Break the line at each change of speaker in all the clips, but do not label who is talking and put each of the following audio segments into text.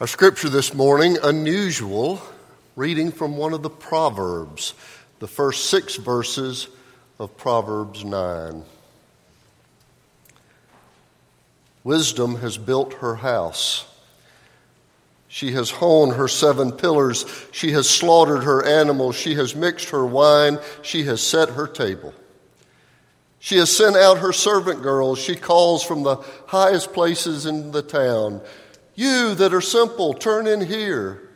Our scripture this morning, unusual, reading from one of the Proverbs, the first six verses of Proverbs 9. Wisdom has built her house. She has hewn her seven pillars. She has slaughtered her animals. She has mixed her wine. She has set her table. She has sent out her servant girls. She calls from the highest places in the town. You that are simple, turn in here.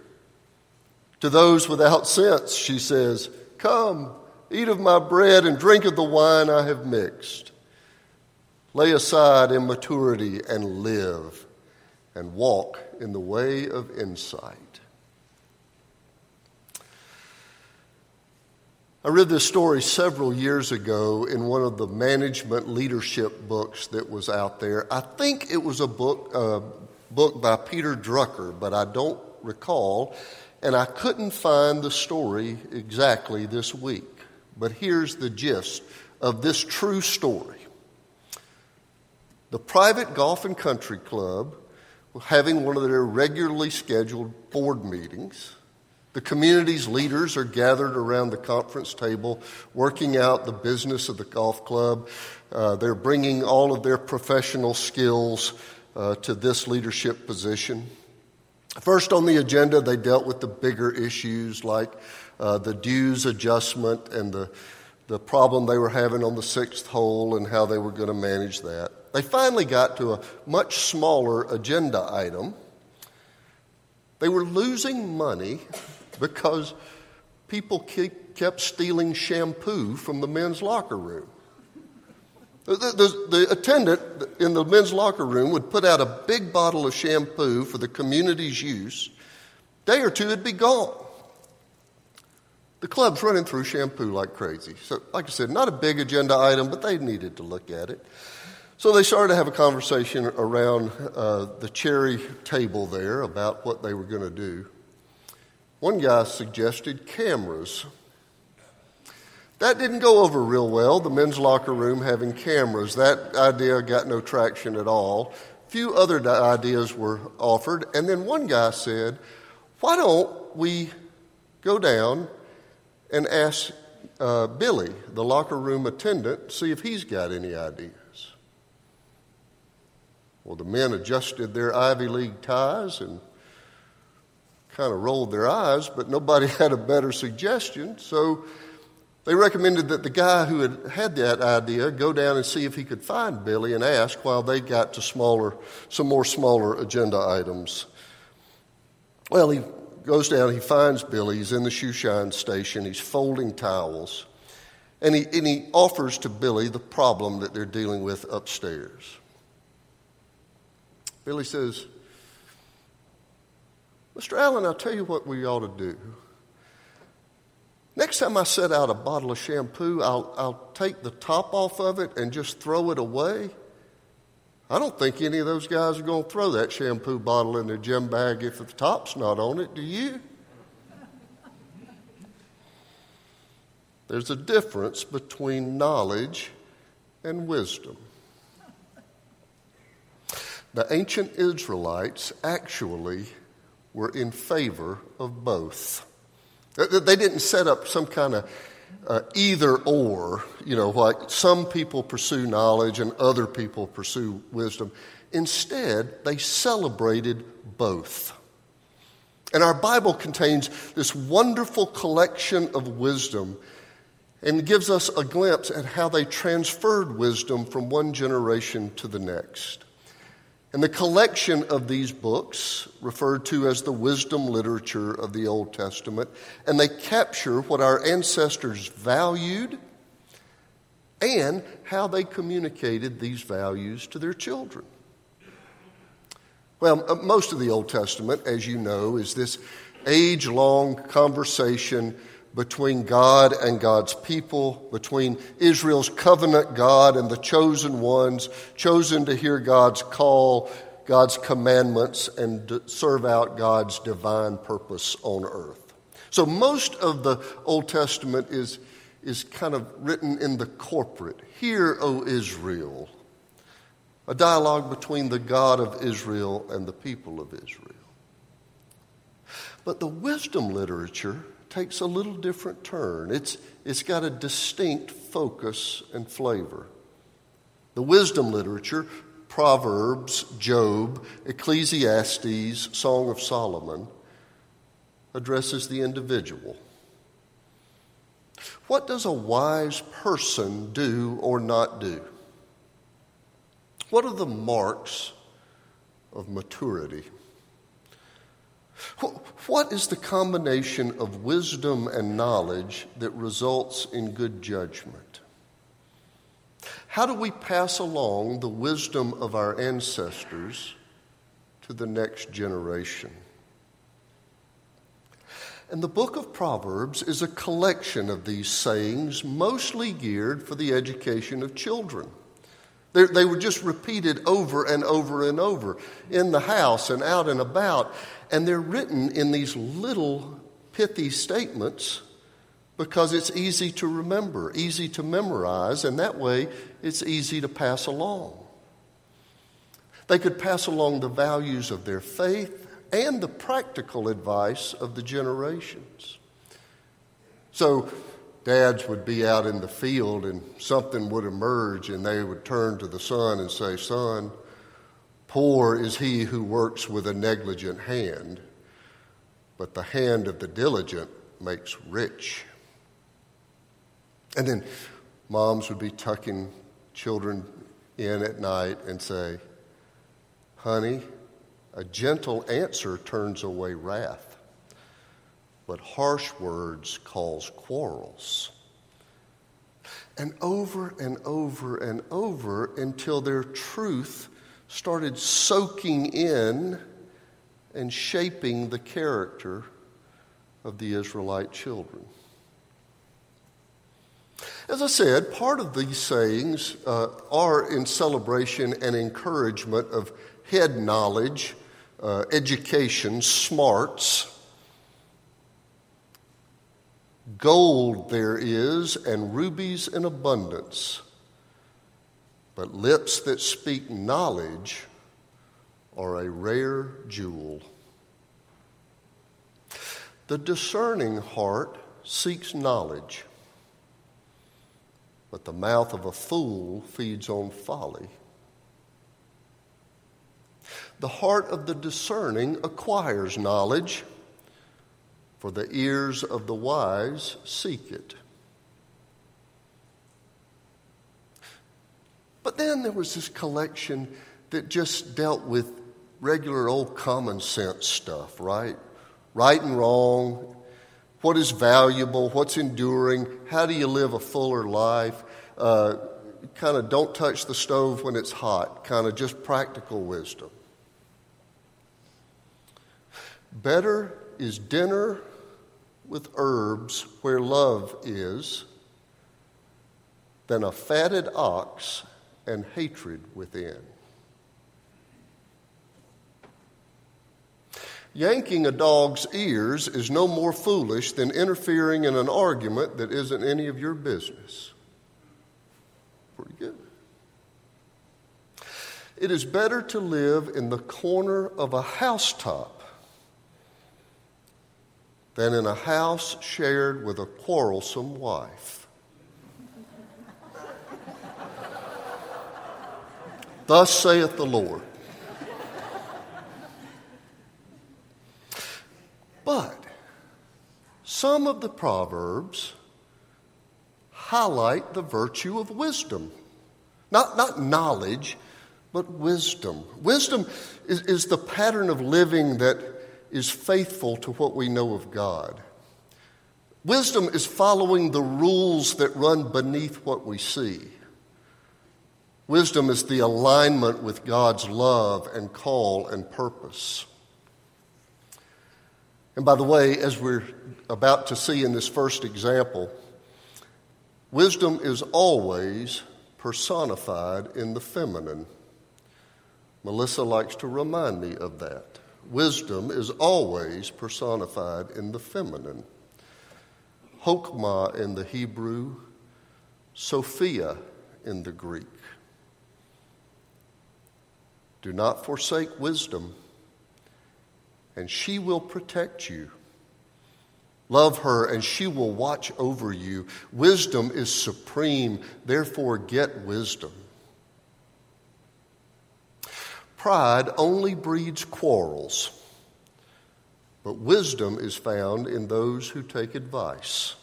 To those without sense, she says, Come, eat of my bread and drink of the wine I have mixed. Lay aside immaturity and live, and walk in the way of insight. I read this story several years ago in one of the management leadership books that was out there. I think it was a book, uh, book by Peter Drucker, but I don't recall, and I couldn't find the story exactly this week. But here's the gist of this true story. The private golf and country club having one of their regularly scheduled board meetings. The community's leaders are gathered around the conference table, working out the business of the golf club. Uh, they're bringing all of their professional skills uh, to this leadership position. First on the agenda, they dealt with the bigger issues like uh, the dues adjustment and the, the problem they were having on the sixth hole and how they were going to manage that. They finally got to a much smaller agenda item. They were losing money because people kept stealing shampoo from the men's locker room. The, the, the, attendant in the men's locker room would put out a big bottle of shampoo for the community's use. Day or two, it'd be gone. The club's running through shampoo like crazy. So, like I said, not a big agenda item, but they needed to look at it. So they started to have a conversation around uh, the cherry table there about what they were going to do. One guy suggested cameras that didn't go over real well, the men's locker room having cameras. That idea got no traction at all. A few other ideas were offered, and then one guy said, Why don't we go down and ask uh, Billy, the locker room attendant, see if he's got any ideas? Well, the men adjusted their Ivy League ties and kind of rolled their eyes, but nobody had a better suggestion. So they recommended that the guy who had had that idea go down and see if he could find Billy and ask while they got to smaller, some more smaller agenda items. Well, he goes down, he finds Billy, he's in the shoe shine station, he's folding towels, and he, and he offers to Billy the problem that they're dealing with upstairs. Billy says, Mr. Allen, I'll tell you what we ought to do. Next time I set out a bottle of shampoo, I'll, I'll take the top off of it and just throw it away. I don't think any of those guys are going to throw that shampoo bottle in their gym bag if the top's not on it, do you? There's a difference between knowledge and wisdom. The ancient Israelites actually were in favor of both. They didn't set up some kind of uh, either or, you know, like some people pursue knowledge and other people pursue wisdom. Instead, they celebrated both. And our Bible contains this wonderful collection of wisdom and gives us a glimpse at how they transferred wisdom from one generation to the next. And the collection of these books, referred to as the wisdom literature of the Old Testament, and they capture what our ancestors valued and how they communicated these values to their children. Well, uh, most of the Old Testament, as you know, is this age long conversation between God and God's people, between Israel's covenant God and the chosen ones, chosen to hear God's call, God's commandments, and serve out God's divine purpose on earth. So most of the Old Testament is, is kind of written in the corporate. Hear, O Israel. A dialogue between the God of Israel and the people of Israel. But the wisdom literature takes a little different turn. It's, it's got a distinct focus and flavor. The wisdom literature, Proverbs, Job, Ecclesiastes, Song of Solomon, addresses the individual. What does a wise person do or not do? What are the marks of maturity? What is the combination of wisdom and knowledge that results in good judgment? How do we pass along the wisdom of our ancestors to the next generation? And the book of Proverbs is a collection of these sayings, mostly geared for the education of children. They're, they were just repeated over and over and over in the house and out and about. And they're written in these little pithy statements because it's easy to remember, easy to memorize, and that way it's easy to pass along. They could pass along the values of their faith and the practical advice of the generations. So, dads would be out in the field and something would emerge and they would turn to the son and say, Son, poor is he who works with a negligent hand, but the hand of the diligent makes rich. And then moms would be tucking children in at night and say, Honey, a gentle answer turns away wrath but harsh words cause quarrels. And over and over and over until their truth started soaking in and shaping the character of the Israelite children. As I said, part of these sayings uh, are in celebration and encouragement of head knowledge, uh, education, smarts Gold there is, and rubies in abundance, but lips that speak knowledge are a rare jewel. The discerning heart seeks knowledge, but the mouth of a fool feeds on folly. The heart of the discerning acquires knowledge for the ears of the wise seek it. But then there was this collection that just dealt with regular old common sense stuff, right? Right and wrong, what is valuable, what's enduring, how do you live a fuller life, uh, kind of don't touch the stove when it's hot, kind of just practical wisdom. Better is dinner with herbs where love is than a fatted ox and hatred within. Yanking a dog's ears is no more foolish than interfering in an argument that isn't any of your business. Pretty good. It is better to live in the corner of a housetop than in a house shared with a quarrelsome wife. Thus saith the Lord. But some of the Proverbs highlight the virtue of wisdom. Not, not knowledge, but wisdom. Wisdom is, is the pattern of living that is faithful to what we know of God. Wisdom is following the rules that run beneath what we see. Wisdom is the alignment with God's love and call and purpose. And by the way, as we're about to see in this first example, wisdom is always personified in the feminine. Melissa likes to remind me of that. Wisdom is always personified in the feminine. Hokmah in the Hebrew, Sophia in the Greek. Do not forsake wisdom, and she will protect you. Love her, and she will watch over you. Wisdom is supreme, therefore, get wisdom. Pride only breeds quarrels, but wisdom is found in those who take advice.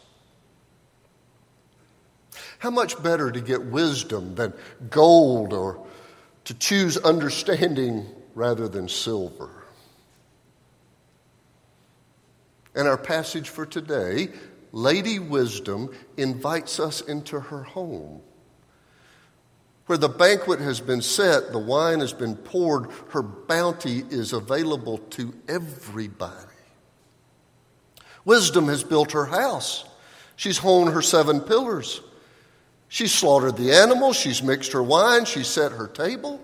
How much better to get wisdom than gold or to choose understanding rather than silver? And our passage for today, Lady Wisdom invites us into her home. Where the banquet has been set, the wine has been poured, her bounty is available to everybody. Wisdom has built her house. She's hewn her seven pillars. She's slaughtered the animals. She's mixed her wine. She's set her table.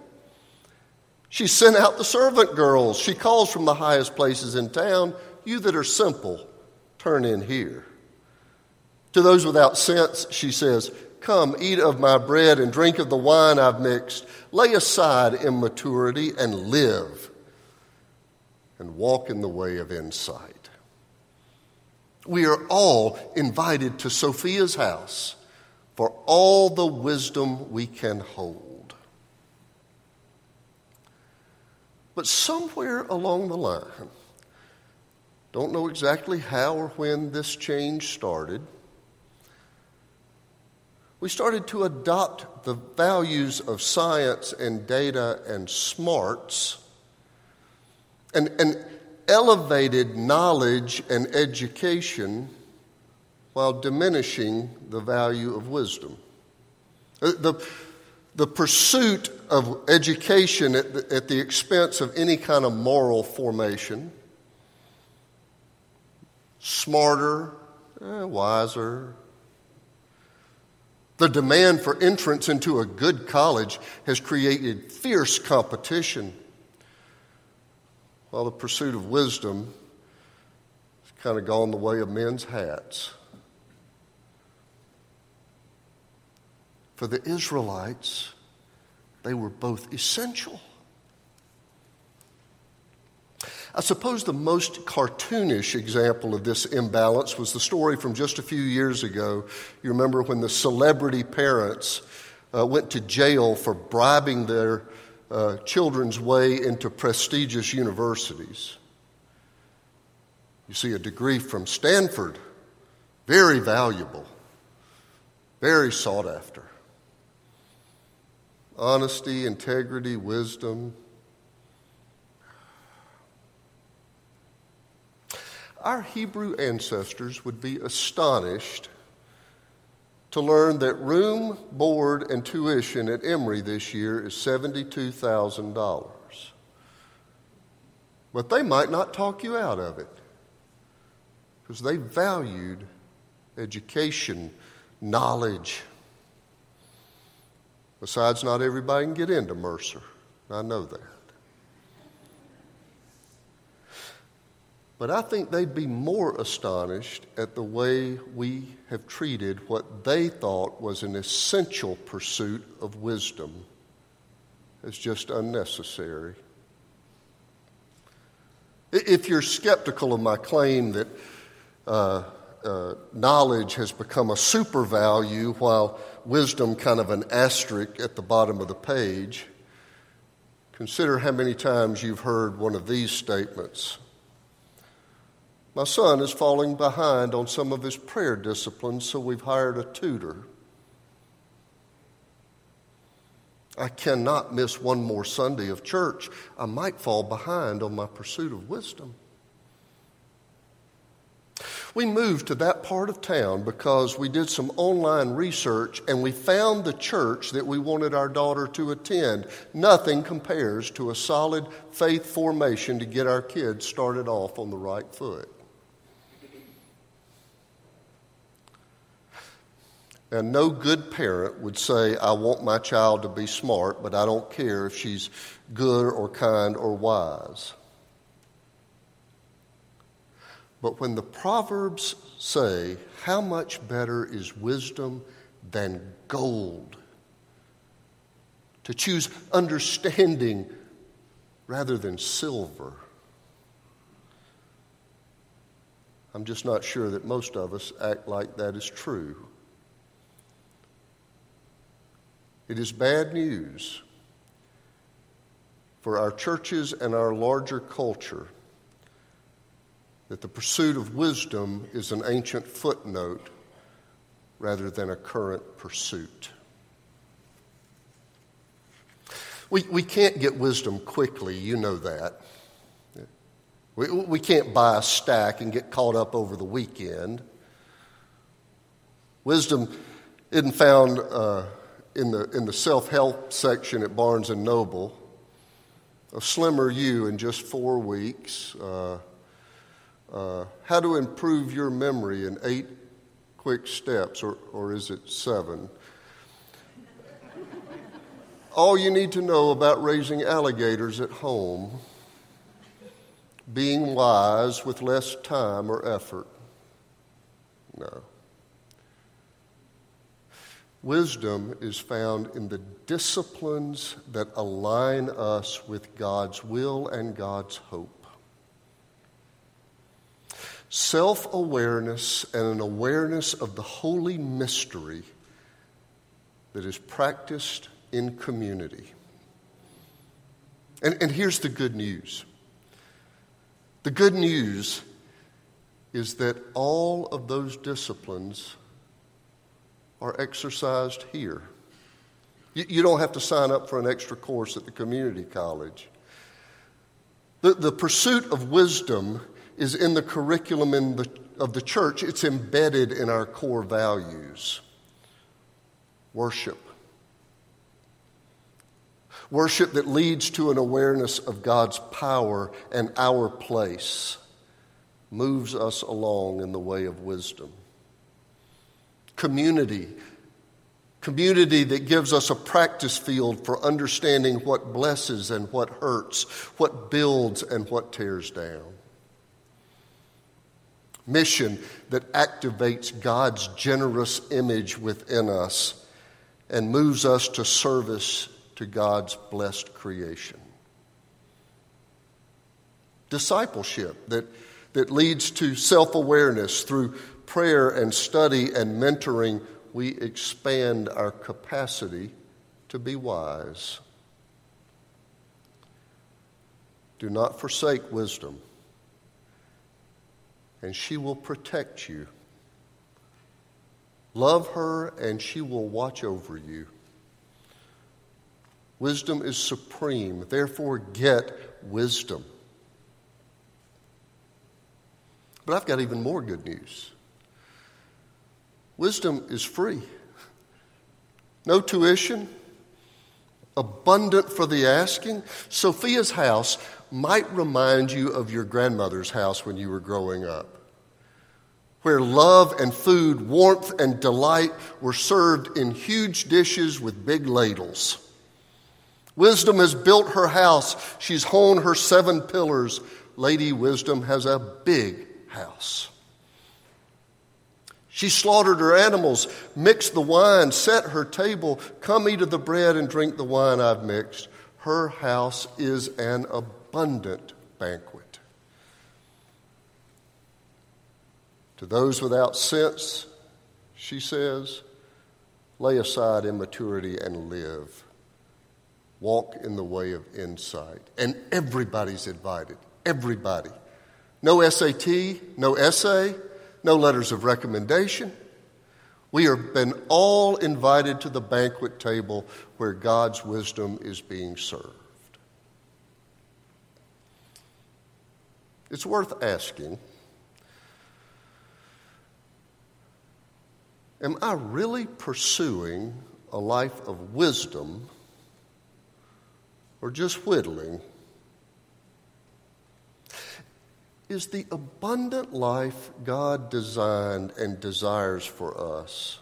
She sent out the servant girls. She calls from the highest places in town. You that are simple, turn in here. To those without sense, she says, Come, eat of my bread and drink of the wine I've mixed. Lay aside immaturity and live, and walk in the way of insight. We are all invited to Sophia's house for all the wisdom we can hold. But somewhere along the line, don't know exactly how or when this change started. We started to adopt the values of science and data and smarts and, and elevated knowledge and education while diminishing the value of wisdom. The, the pursuit of education at the, at the expense of any kind of moral formation smarter, eh, wiser. The demand for entrance into a good college has created fierce competition, while the pursuit of wisdom has kind of gone the way of men's hats. For the Israelites, they were both essential. I suppose the most cartoonish example of this imbalance was the story from just a few years ago. You remember when the celebrity parents uh, went to jail for bribing their uh, children's way into prestigious universities. You see, a degree from Stanford, very valuable, very sought after. Honesty, integrity, wisdom, Our Hebrew ancestors would be astonished to learn that room, board, and tuition at Emory this year is $72,000. But they might not talk you out of it because they valued education, knowledge. Besides, not everybody can get into Mercer. I know that. But I think they'd be more astonished at the way we have treated what they thought was an essential pursuit of wisdom as just unnecessary. If you're skeptical of my claim that uh, uh, knowledge has become a super value while wisdom kind of an asterisk at the bottom of the page, consider how many times you've heard one of these statements. My son is falling behind on some of his prayer disciplines, so we've hired a tutor. I cannot miss one more Sunday of church. I might fall behind on my pursuit of wisdom. We moved to that part of town because we did some online research and we found the church that we wanted our daughter to attend. Nothing compares to a solid faith formation to get our kids started off on the right foot. And no good parent would say, I want my child to be smart, but I don't care if she's good or kind or wise. But when the Proverbs say, How much better is wisdom than gold? To choose understanding rather than silver. I'm just not sure that most of us act like that is true. It is bad news for our churches and our larger culture that the pursuit of wisdom is an ancient footnote rather than a current pursuit. We, we can't get wisdom quickly, you know that. We, we can't buy a stack and get caught up over the weekend. Wisdom isn't found uh, in the, in the self help section at Barnes and Noble. A slimmer you in just four weeks. Uh, uh, how to improve your memory in eight quick steps, or, or is it seven? All you need to know about raising alligators at home, being wise with less time or effort. No. Wisdom is found in the disciplines that align us with God's will and God's hope self awareness and an awareness of the holy mystery that is practiced in community. And, and here's the good news the good news is that all of those disciplines are exercised here. You, you don't have to sign up for an extra course at the community college. The, the pursuit of wisdom is in the curriculum in the, of the church, it's embedded in our core values worship. Worship that leads to an awareness of God's power and our place moves us along in the way of wisdom. Community. Community that gives us a practice field for understanding what blesses and what hurts, what builds and what tears down mission that activates God's generous image within us and moves us to service to God's blessed creation. Discipleship that, that leads to self awareness through prayer and study and mentoring, we expand our capacity to be wise. Do not forsake wisdom and she will protect you. Love her, and she will watch over you. Wisdom is supreme, therefore, get wisdom. But I've got even more good news. Wisdom is free. No tuition, abundant for the asking. Sophia's house might remind you of your grandmother's house when you were growing up, where love and food, warmth and delight were served in huge dishes with big ladles. Wisdom has built her house, she's honed her seven pillars. Lady Wisdom has a big house. She slaughtered her animals, mixed the wine, set her table. Come eat of the bread and drink the wine I've mixed. Her house is an abundant banquet. To those without sense, she says, lay aside immaturity and live. Walk in the way of insight. And everybody's invited. Everybody. No SAT, no essay, no letters of recommendation. We have been all invited to the banquet table where God's wisdom is being served. It's worth asking Am I really pursuing a life of wisdom or just whittling? Is the abundant life God designed and desires for us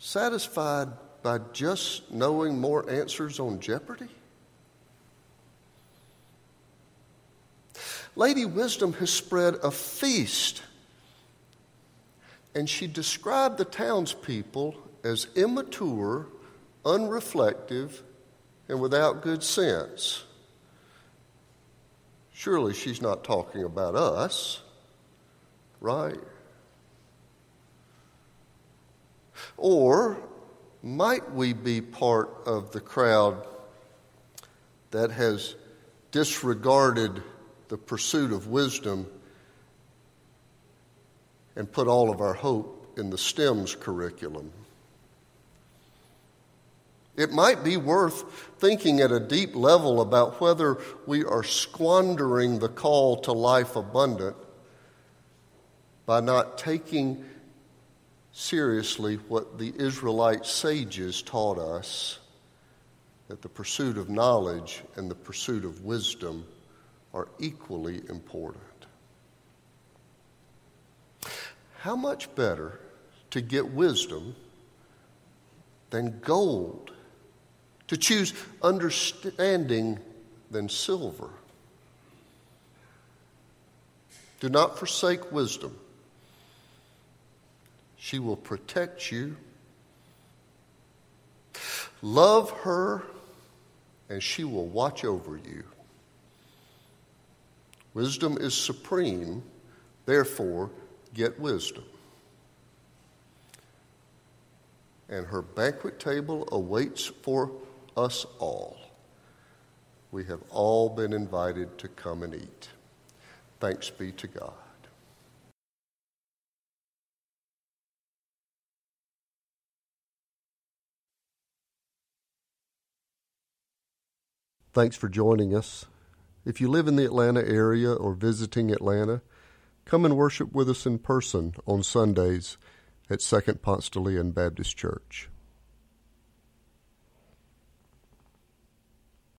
satisfied by just knowing more answers on Jeopardy? Lady Wisdom has spread a feast, and she described the townspeople as immature, unreflective, and without good sense. Surely she's not talking about us, right? Or might we be part of the crowd that has disregarded the pursuit of wisdom and put all of our hope in the STEMS curriculum? It might be worth thinking at a deep level about whether we are squandering the call to life abundant by not taking seriously what the Israelite sages taught us that the pursuit of knowledge and the pursuit of wisdom are equally important. How much better to get wisdom than gold? To choose understanding than silver? Do not forsake wisdom. She will protect you. Love her, and she will watch over you. Wisdom is supreme, therefore, get wisdom. And her banquet table awaits for us all. We have all been invited to come and eat. Thanks be to God. Thanks for joining us. If you live in the Atlanta area or visiting Atlanta, come and worship with us in person on Sundays at Second Ponce de Leon Baptist Church.